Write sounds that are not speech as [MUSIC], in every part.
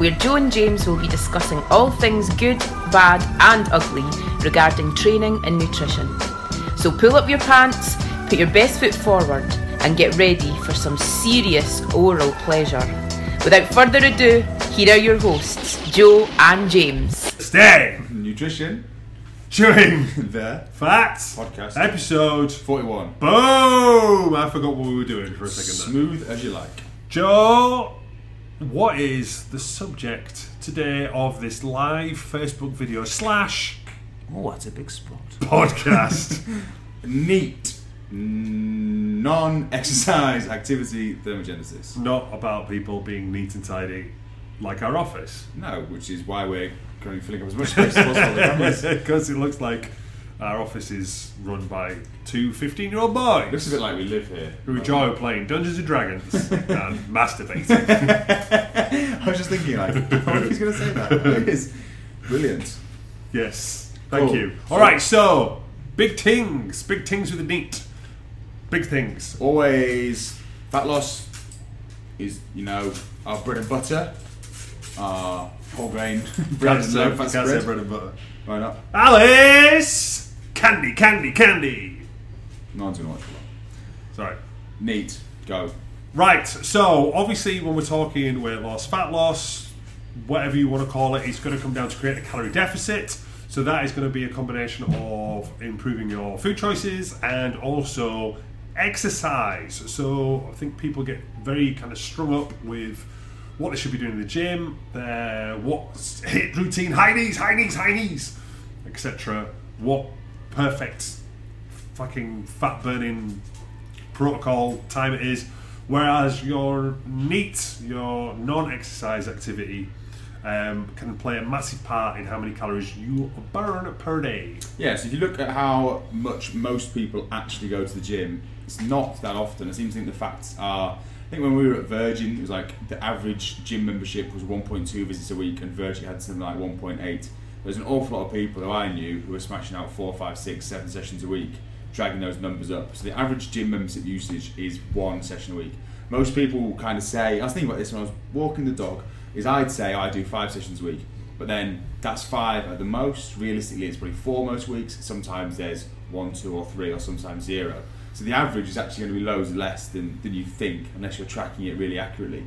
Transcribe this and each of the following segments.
where Joe and James will be discussing all things good, bad, and ugly regarding training and nutrition. So pull up your pants, put your best foot forward, and get ready for some serious oral pleasure. Without further ado, here are your hosts, Joe and James. Stay Nutrition, chewing [LAUGHS] the facts Podcast. episode. 41. Boom! I forgot what we were doing for a second. There. Smooth as you like. Joe, what is the subject today of this live Facebook video slash Oh, that's a big spot. podcast? [LAUGHS] Neat. Non exercise activity thermogenesis. Not about people being neat and tidy like our office. No, which is why we're currently filling up as much space as possible. Because [LAUGHS] it looks like our office is run by two 15 year old boys. Looks a bit like we live here. who enjoy playing Dungeons and Dragons [LAUGHS] and masturbating. [LAUGHS] I was just thinking, like, oh, he's going to say that. [LAUGHS] It is brilliant. Yes, thank Cool. you. All right, so big things, big things with a neat, big things. Always, fat loss is, you know, our bread and butter, our whole grain bread and say, low can't fat say bread and butter. Why not? Alice, candy, candy, candy. Going to watch it. Sorry. Neat. Go. Right, so obviously when we're talking weight loss, fat loss, whatever you want to call it, it's going to come down to create a calorie deficit. So that is going to be a combination of improving your food choices and also exercise. So I think people get very kind of strung up with what they should be doing in the gym, their what HIIT routine, high knees, high knees, high knees, etc. What perfect fucking fat burning protocol time it is. Whereas your NEAT, your non-exercise activity, um, can play a massive part in how many calories you burn per day. Yeah, so if you look at how much most people actually go to the gym, it's not that often. I seem to think the facts are. I think when we were at Virgin, it was like the average gym membership was 1.2 visits a week, and Virgin had something like 1.8. There's an awful lot of people who I knew who were smashing out four, five, six, seven sessions a week, dragging those numbers up. So the average gym membership usage is one session a week. Most people kind of say, I was thinking about this when I was walking the dog, is I'd say I do five sessions a week, but then that's five at the most. Realistically, it's probably four most weeks. Sometimes there's one, two, or three, or sometimes zero. So the average is actually going to be loads less than, than you think, unless you're tracking it really accurately.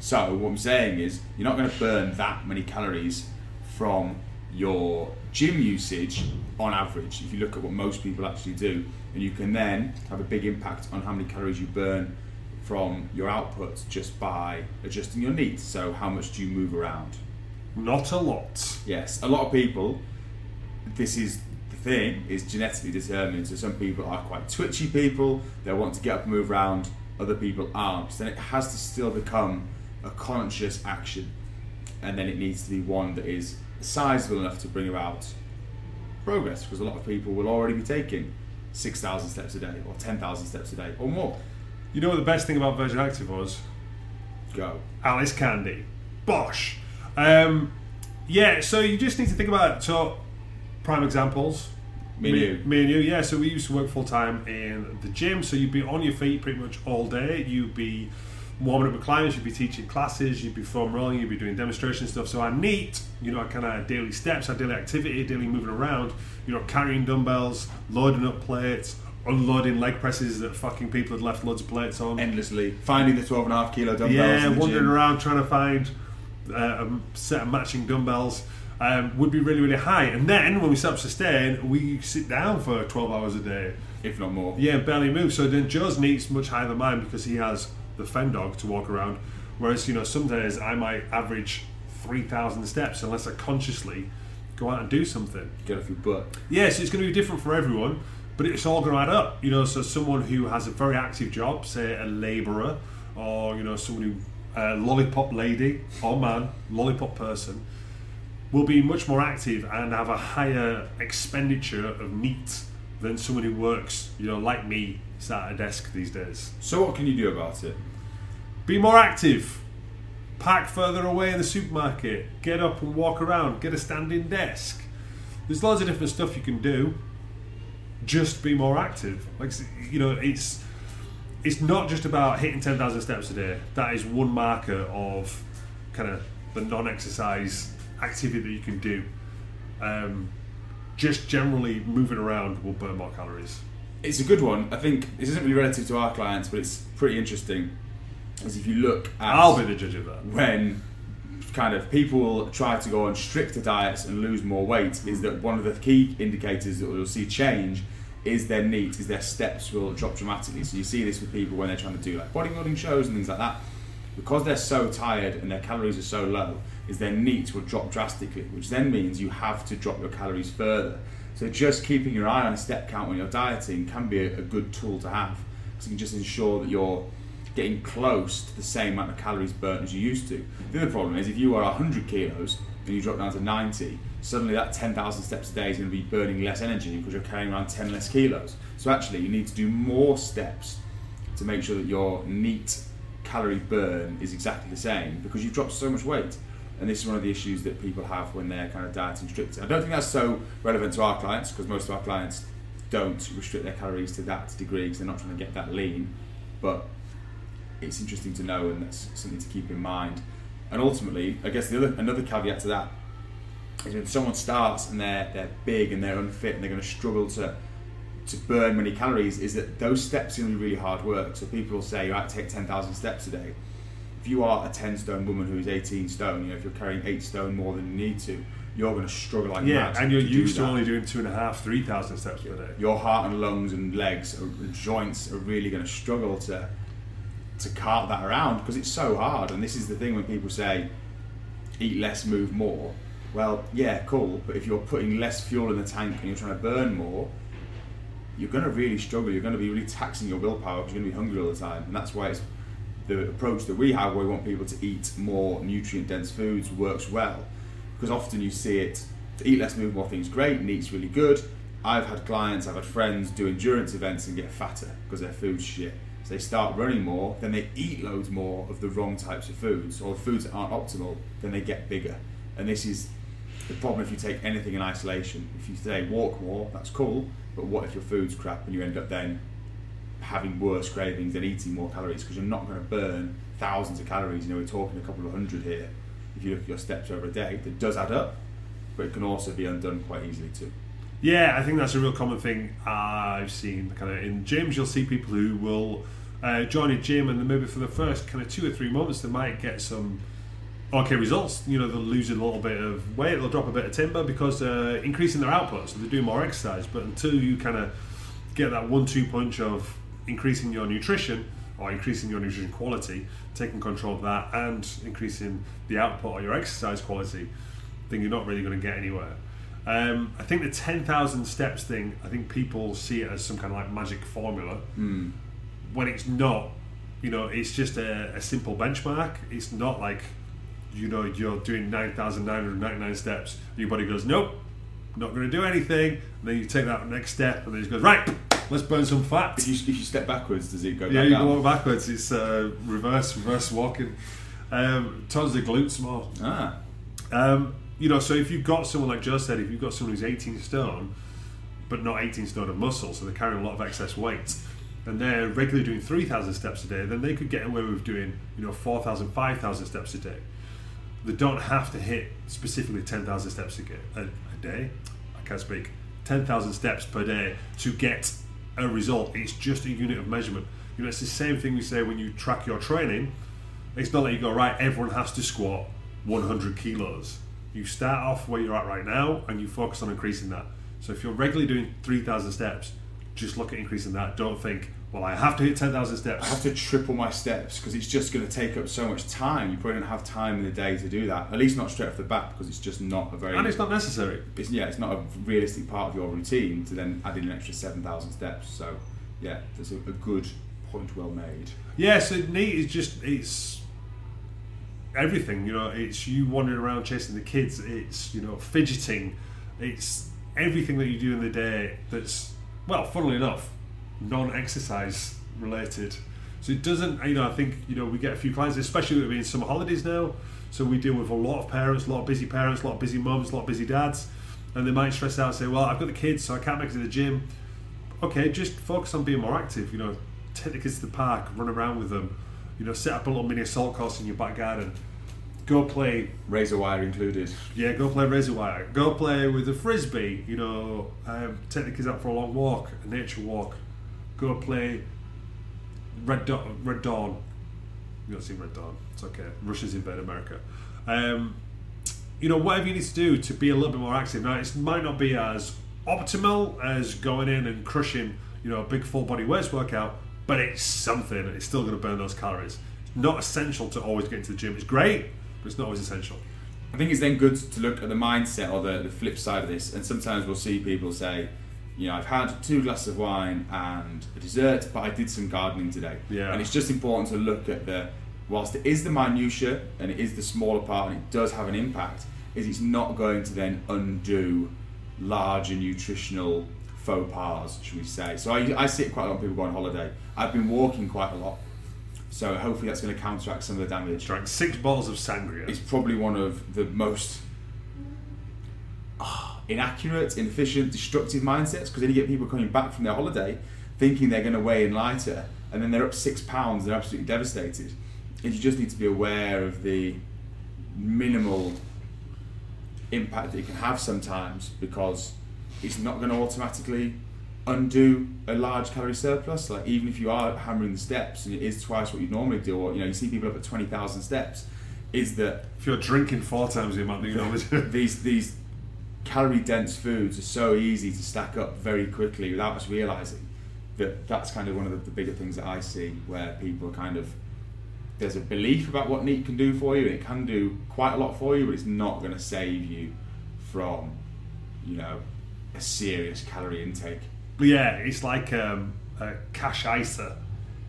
So what I'm saying is, you're not going to burn that many calories from your gym usage on average. If you look at what most people actually do, and you can then have a big impact on how many calories you burn from your output just by adjusting your needs. So how much do you move around? Not a lot. Yes, a lot of people. This is the thing is genetically determined. So some people are quite twitchy people. They want to get up and move around. Other people aren't. So then it has to still become a conscious action, and then it needs to be one that is sizable enough to bring about progress. Because a lot of people will already be taking six thousand steps a day, or ten thousand steps a day, or more. You know what the best thing about Virgin Active was? Go. Alice Candy. Bosh. Um, yeah, so you just need to think about it. so prime examples. Me and you. Me and you, yeah. So we used to work full time in the gym, so you'd be on your feet pretty much all day. You'd be warming up with clients, you'd be teaching classes, you'd be foam rolling, you'd be doing demonstration stuff. So our neat, you know, I kind of daily steps, our daily activity, daily moving around, you know, carrying dumbbells, loading up plates, unloading leg presses that fucking people had left loads of plates on. Endlessly finding the twelve and a half kilo dumbbells. Yeah, wandering gym. around trying to find uh, a set of matching dumbbells um, would be really, really high. And then when we set up sustain, we sit down for 12 hours a day. if not more. Yeah, barely move. So then Joe's needs much higher than mine because he has the fen dog to walk around. Whereas, you know, some days I might average 3,000 steps unless I consciously go out and do something. Get off your butt. Yeah, so it's going to be different for everyone, but it's all going to add up. You know, so someone who has a very active job, say a labourer, or you know, someone who a lollipop lady or man, lollipop person, will be much more active and have a higher expenditure of NEAT than someone who works, you know, like me, sat at a desk these days. So what can you do about it? Be more active. Pack further away in the supermarket. Get up and walk around. Get a standing desk. There's loads of different stuff you can do. Just be more active. Like you know, it's it's not just about hitting ten thousand steps a day. That is one marker of kind of the non-exercise activity that you can do. Um, just generally moving around will burn more calories. It's a good one. I think this isn't really relative to our clients, but it's pretty interesting. As if you look at I'll be the judge of that. when kind of people try to go on stricter diets and lose more weight, is that one of the key indicators that you'll see change is their NEAT, is their steps will drop dramatically. So you see this with people when they're trying to do like bodybuilding shows and things like that. Because they're so tired and their calories are so low, is their NEAT will drop drastically, which then means you have to drop your calories further. So just keeping your eye on a step count when you're dieting can be a, a good tool to have. So you can just ensure that you're getting close to the same amount of calories burnt as you used to. The other problem is if you are 100 kilos and you drop down to 90, suddenly that 10,000 steps a day is going to be burning less energy because you're carrying around 10 less kilos. So actually, you need to do more steps to make sure that your NEAT calorie burn is exactly the same because you've dropped so much weight. And this is one of the issues that people have when they're kind of dieting strict. I don't think that's so relevant to our clients because most of our clients don't restrict their calories to that degree because they're not trying to get that lean. But it's interesting to know, and that's something to keep in mind. And ultimately, I guess the other another caveat to that is when someone starts and they're they're big and they're unfit and they're going to struggle to to burn many calories, is that those steps are going to be really hard work. So people will say you have to take ten thousand steps a day. If you are a ten stone woman who's eighteen stone, you know if you're carrying eight stone more than you need to, you're going to struggle like Yeah, mad and you're to used to only doing two and a half, three thousand steps per day. your heart and lungs and legs and joints are really going to struggle to to cart that around because it's so hard. And this is the thing when people say eat less, move more. Well, yeah, cool, but if you're putting less fuel in the tank and you're trying to burn more, you're going to really struggle. You're going to be really taxing your willpower because you're going to be hungry all the time, and that's why it's the approach that we have, where we want people to eat more nutrient-dense foods, works well. Because often you see it to eat less, move more things great, neat's really good. I've had clients, I've had friends do endurance events and get fatter because their food's shit. So they start running more, then they eat loads more of the wrong types of foods or foods that aren't optimal, then they get bigger. And this is the problem if you take anything in isolation. If you say walk more, that's cool, but what if your food's crap and you end up then having worse cravings and eating more calories because you're not going to burn thousands of calories. You know, we're talking a couple of hundred here. If you look at your steps over a day, that does add up, but it can also be undone quite easily too. Yeah, I think that's a real common thing I've seen kind of in gyms. You'll see people who will uh, join a gym and then maybe for the first kind of two or three months they might get some okay results. You know, they'll lose a little bit of weight, they'll drop a bit of timber because uh, increasing their output, so they're doing more exercise. But until you kind of get that one-two punch of increasing your nutrition or increasing your nutrition quality, taking control of that, and increasing the output or your exercise quality, then you're not really going to get anywhere. Um, I think the 10,000 steps thing, I think people see it as some kind of like magic formula when it's not. You know, it's just a, a simple benchmark. It's not like, you know, you're doing 9,999 steps, your body goes, nope, not going to do anything. And then you take that next step, and then it goes, right, let's burn some fat. If you, if you step backwards, does it go Yeah, you down? go backwards. It's uh, reverse, reverse walking. Um, towards the glutes more. Ah, Um, you know, so if you've got someone like Joe said, if you've got someone who's 18 stone, but not 18 stone of muscle, so they're carrying a lot of excess weight, and they're regularly doing 3,000 steps a day, then they could get away with doing, you know, 4,000, 5,000 steps a day. They don't have to hit specifically 10,000 steps a, day. I can't speak. 10,000 steps per day to get a result. It's just a unit of measurement. You know, it's the same thing we say when you track your training. It's not like you go, right, everyone has to squat 100 kilos. You start off where you're at right now and you focus on increasing that. So if you're regularly doing 3,000 steps, just look at increasing that. Don't think, well, I have to hit 10,000 steps. I have to triple my steps because it's just going to take up so much time. You probably don't have time in the day to do that. At least not straight off the bat because it's just not a very. and it's not necessary. it's, yeah, it's not a realistic part of your routine to then add in an extra 7,000 steps. So, yeah, that's a, a good point well made. Yeah, so neat is just it's everything. You know, it's you wandering around chasing the kids. It's you know fidgeting. It's everything that you do in the day that's well, funnily enough, non-exercise related. So it doesn't, you know, I think you know we get a few clients, especially with it being summer holidays now. So we deal with a lot of parents, a lot of busy parents, a lot of busy mums, a lot of busy dads, and they might stress out and say, "Well, I've got the kids, so I can't make it to the gym." Okay, just focus on being more active. You know, take the kids to the park, run around with them. You know, set up a little mini assault course in your back garden. Go play Razor wire included. yeah, go play razor wire. Go play with a frisbee. You know, um, take the kids out for a long walk, a nature walk. Go play Red Dawn. Red Dawn. You don't see Red Dawn. It's okay. Russia's invade America. Um, you know, whatever you need to do to be a little bit more active. Now, it might not be as optimal as going in and crushing, you know, a big full body weights workout, but it's something. It's still going to burn those calories. It's not essential to always get into the gym. It's great, but it's not always essential. I think it's then good to look at the mindset or the, the flip side of this. And sometimes we'll see people say, you know, I've had two glasses of wine and a dessert, but I did some gardening today. Yeah. And it's just important to look at the, whilst it is the minutiae and it is the smaller part and it does have an impact, is it's not going to then undo larger nutritional faux pas, should we say. So I, I see it quite a lot of people go on holiday. I've been walking quite a lot. So hopefully that's going to counteract some of the damage. Drank six bottles of sangria. It's probably one of the most ah, inaccurate, inefficient, destructive mindsets because then you get people coming back from their holiday thinking they're going to weigh in lighter and then they're up six pounds, they're absolutely devastated. And you just need to be aware of the minimal impact that it can have sometimes because it's not going to automatically undo a large calorie surplus. Like even if you are hammering the steps and it is twice what you normally do, or you know you see people up at twenty thousand steps, is that if you're drinking four times the amount that you normally do. [LAUGHS] these these calorie dense foods are so easy to stack up very quickly without us realizing that that's kind of one of the, the bigger things that I see where people are kind of there's a belief about what NEAT can do for you and it can do quite a lot for you but it's not going to save you from you know a serious calorie intake But yeah, it's like um, a cash ISA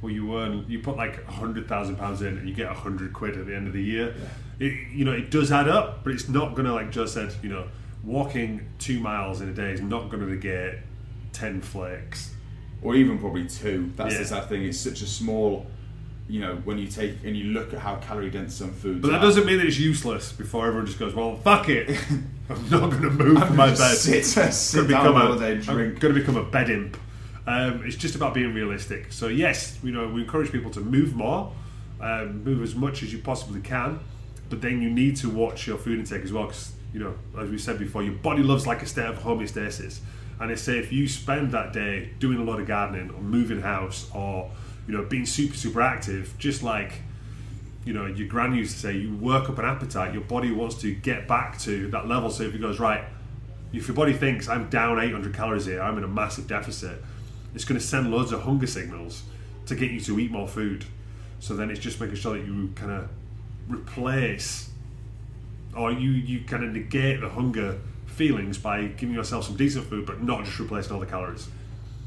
where you earn, you put like a hundred thousand pounds in and you get a hundred quid at the end of the year. It, you know, it does add up, but it's not gonna like Joe said. You know, walking two miles in a day is not gonna get ten flakes. or even probably two. That's Yeah. the sad thing. It's such a small, you know, when you take and you look at how calorie dense some foods. But that are. doesn't mean that it's useless. Before everyone just goes, well, fuck it, [LAUGHS] I'm not gonna move I'm from my bed. sit- I'm [LAUGHS] sit gonna down all a, day and I'm drink. going to become a bed imp. Um, it's just about being realistic. So yes, you know, we encourage people to move more, um, move as much as you possibly can, but then you need to watch your food intake as well, because you know, as we said before, your body loves like a state of homeostasis. And they say if you spend that day doing a lot of gardening or moving house or you know being super super active, just like you know, your gran used to say, you work up an appetite, your body wants to get back to that level. So if it goes, right, if your body thinks I'm down 800 calories here, I'm in a massive deficit, it's going to send loads of hunger signals to get you to eat more food. So then it's just making sure that you kind of replace or you, you kind of negate the hunger feelings by giving yourself some decent food, but not just replacing all the calories.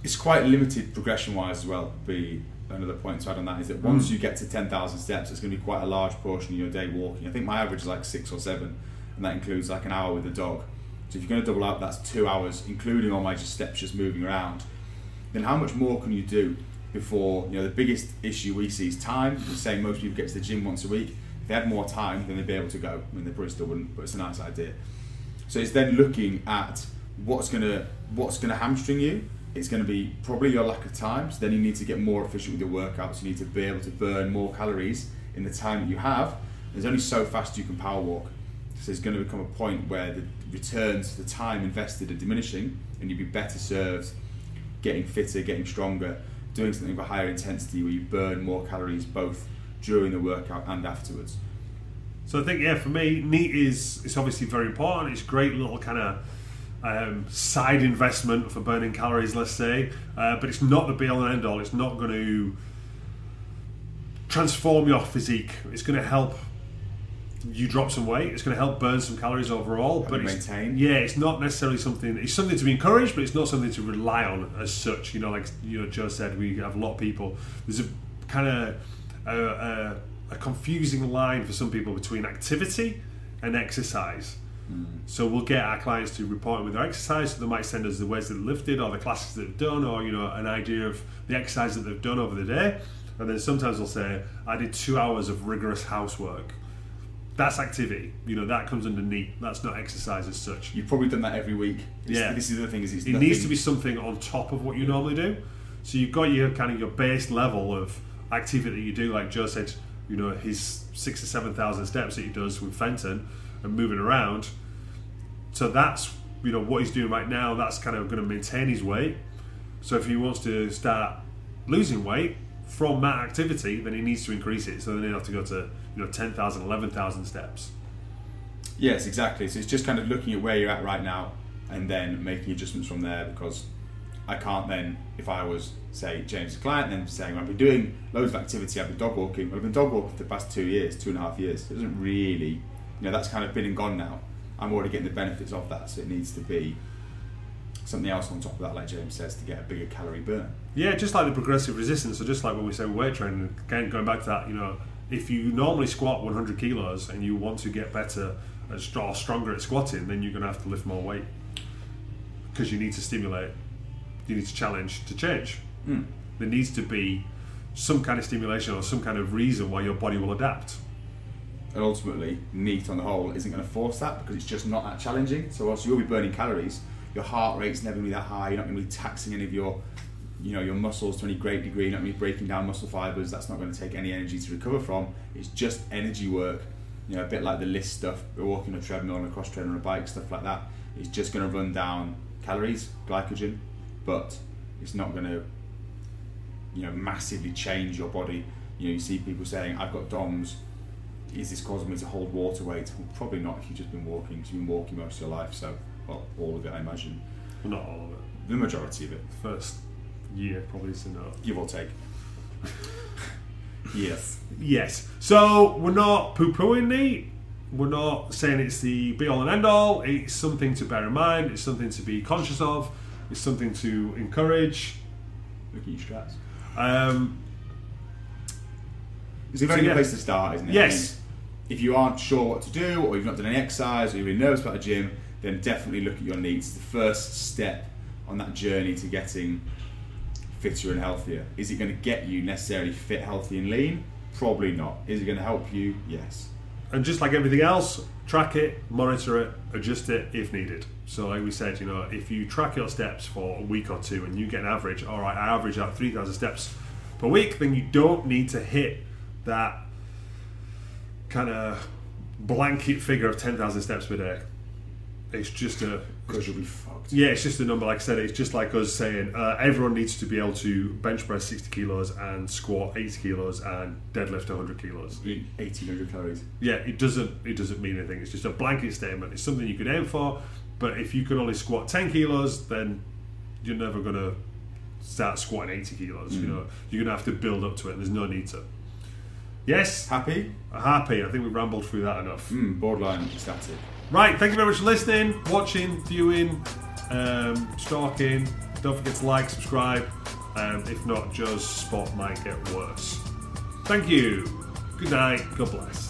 it's quite limited progression wise as well. Be another point to add on that is that once mm. you get to ten thousand steps, it's going to be quite a large portion of your day walking. I think my average is like six or seven, and that includes like an hour with the dog. So if you're going to double up, that's two hours, including all my just steps just moving around. Then how much more can you do before you know the biggest issue we see is time? We're saying most people get to the gym once a week. They had more time, then they'd be able to go. I mean, they probably still wouldn't, but it's a nice idea. So it's then looking at what's gonna what's gonna hamstring you. It's going to be probably your lack of time. So then you need to get more efficient with your workouts. You need to be able to burn more calories in the time that you have. There's only so fast you can power walk. So there's going to become a point where the returns, the time invested are diminishing, and you'd be better served getting fitter, getting stronger, doing something of a higher intensity where you burn more calories both during the workout and afterwards. So I think yeah, for me, neat is it's obviously very important. It's a great little kind of um, side investment for burning calories, let's say, uh, but it's not the be all and end all. It's not going to transform your physique. It's going to help you drop some weight. It's going to help burn some calories overall. But it's, maintain. yeah, it's not necessarily something. It's something to be encouraged, but it's not something to rely on as such. You know, like you know, Joe said, we have a lot of people. There's a kind of a, a, a confusing line for some people between activity and exercise. Hmm. So we'll get our clients to report with their exercise. So they might send us the weights that they've lifted or the classes that they've done or, you know, an idea of the exercise that they've done over the day. And then sometimes they'll say, I did two hours of rigorous housework. That's activity. You know, that comes underneath. That's not exercise as such. You've probably done that every week. It's- Yeah. This is the thing. Is It nothing- needs to be something on top of what you normally do. So you've got your kind of your base level of activity you do, like Joe said, you know, his six or seven thousand steps that he does with Fenton and moving around. So that's you know what he's doing right now. That's kind of going to maintain his weight. So if he wants to start losing weight from that activity, then he needs to increase it. So then he'll have to go to you know 10,000, 11,000 steps. Yes, exactly. So it's just kind of looking at where you're at right now and then making adjustments from there because I can't then, if I was, say, James' client, then saying, I've been doing loads of activity, I've been dog walking. Well, I've been dog walking for the past two years, two and a half years. It doesn't really, you know, that's kind of been and gone now. I'm already getting the benefits of that, so it needs to be something else on top of that, like James says, to get a bigger calorie burn. Yeah, just like the progressive resistance. So just like when we say weight training, again going back to that, you know, if you normally squat 100 kilos and you want to get better and or stronger at squatting, then you're going to have to lift more weight because you need to stimulate, you need to challenge to change. Hmm. There needs to be some kind of stimulation or some kind of reason why your body will adapt. and ultimately neat on the whole isn't going to force that because it's just not that challenging. So whilst you'll be burning calories your heart rate's never going to be that high. You're not going to be taxing any of your you know your muscles to any great degree. You're not going to be breaking down muscle fibers. That's not going to take any energy to recover from. It's just energy work. You know a bit like the LISS stuff walking on a treadmill on a cross trainer on a bike stuff like that. It's just going to run down calories glycogen but it's not going to you know massively change your body you know you see people saying i've got doms is this causing me to hold water weight? Well, probably not if you've just been walking, you've been walking most of your life, so, well, all of it, I imagine. Well, not all of it. The majority of it, First year probably is no. give or take. [LAUGHS] yes. Yes. So we're not poo pooing neat. We're not saying it's the be all and end all. It's something to bear in mind. It's something to be conscious of. It's something to encourage. Look at your strats. Um, It's a very So, good yeah. place to start, isn't it? Yes. I mean, if you aren't sure what to do, or you've not done any exercise, or you're really nervous about the gym, then definitely look at your needs. It's the first step on that journey to getting fitter and healthier. Is it going to get you necessarily fit, healthy, and lean? Probably not. Is it going to help you? Yes. And just like everything else, track it, monitor it, adjust it if needed. So, like we said, you know, if you track your steps for a week or two and you get an average, all right, I average out 3,000 steps per week, then you don't need to hit that kind of blanket figure of 10,000 steps per day. It's just a Because you'll be fucked. yeah, it's just a number. Like I said, it's just like us saying uh, everyone needs to be able to bench press 60 kilos and squat 80 kilos and deadlift 100 kilos. Eat 1800 calories. Yeah, it doesn't it doesn't mean anything. It's just a blanket statement. It's something you could aim for, but if you can only squat 10 kilos, then you're never gonna start squatting 80 kilos. You know, you're gonna have to build up to it. There's no need to. Yes, Happy? happy. I think we've rambled through that enough. Mm, borderline static. Right, thank you very much for listening, watching, viewing, um, stalking. Don't forget to like, subscribe, and if not, Joe's spot might get worse. Thank you. Good night. God bless.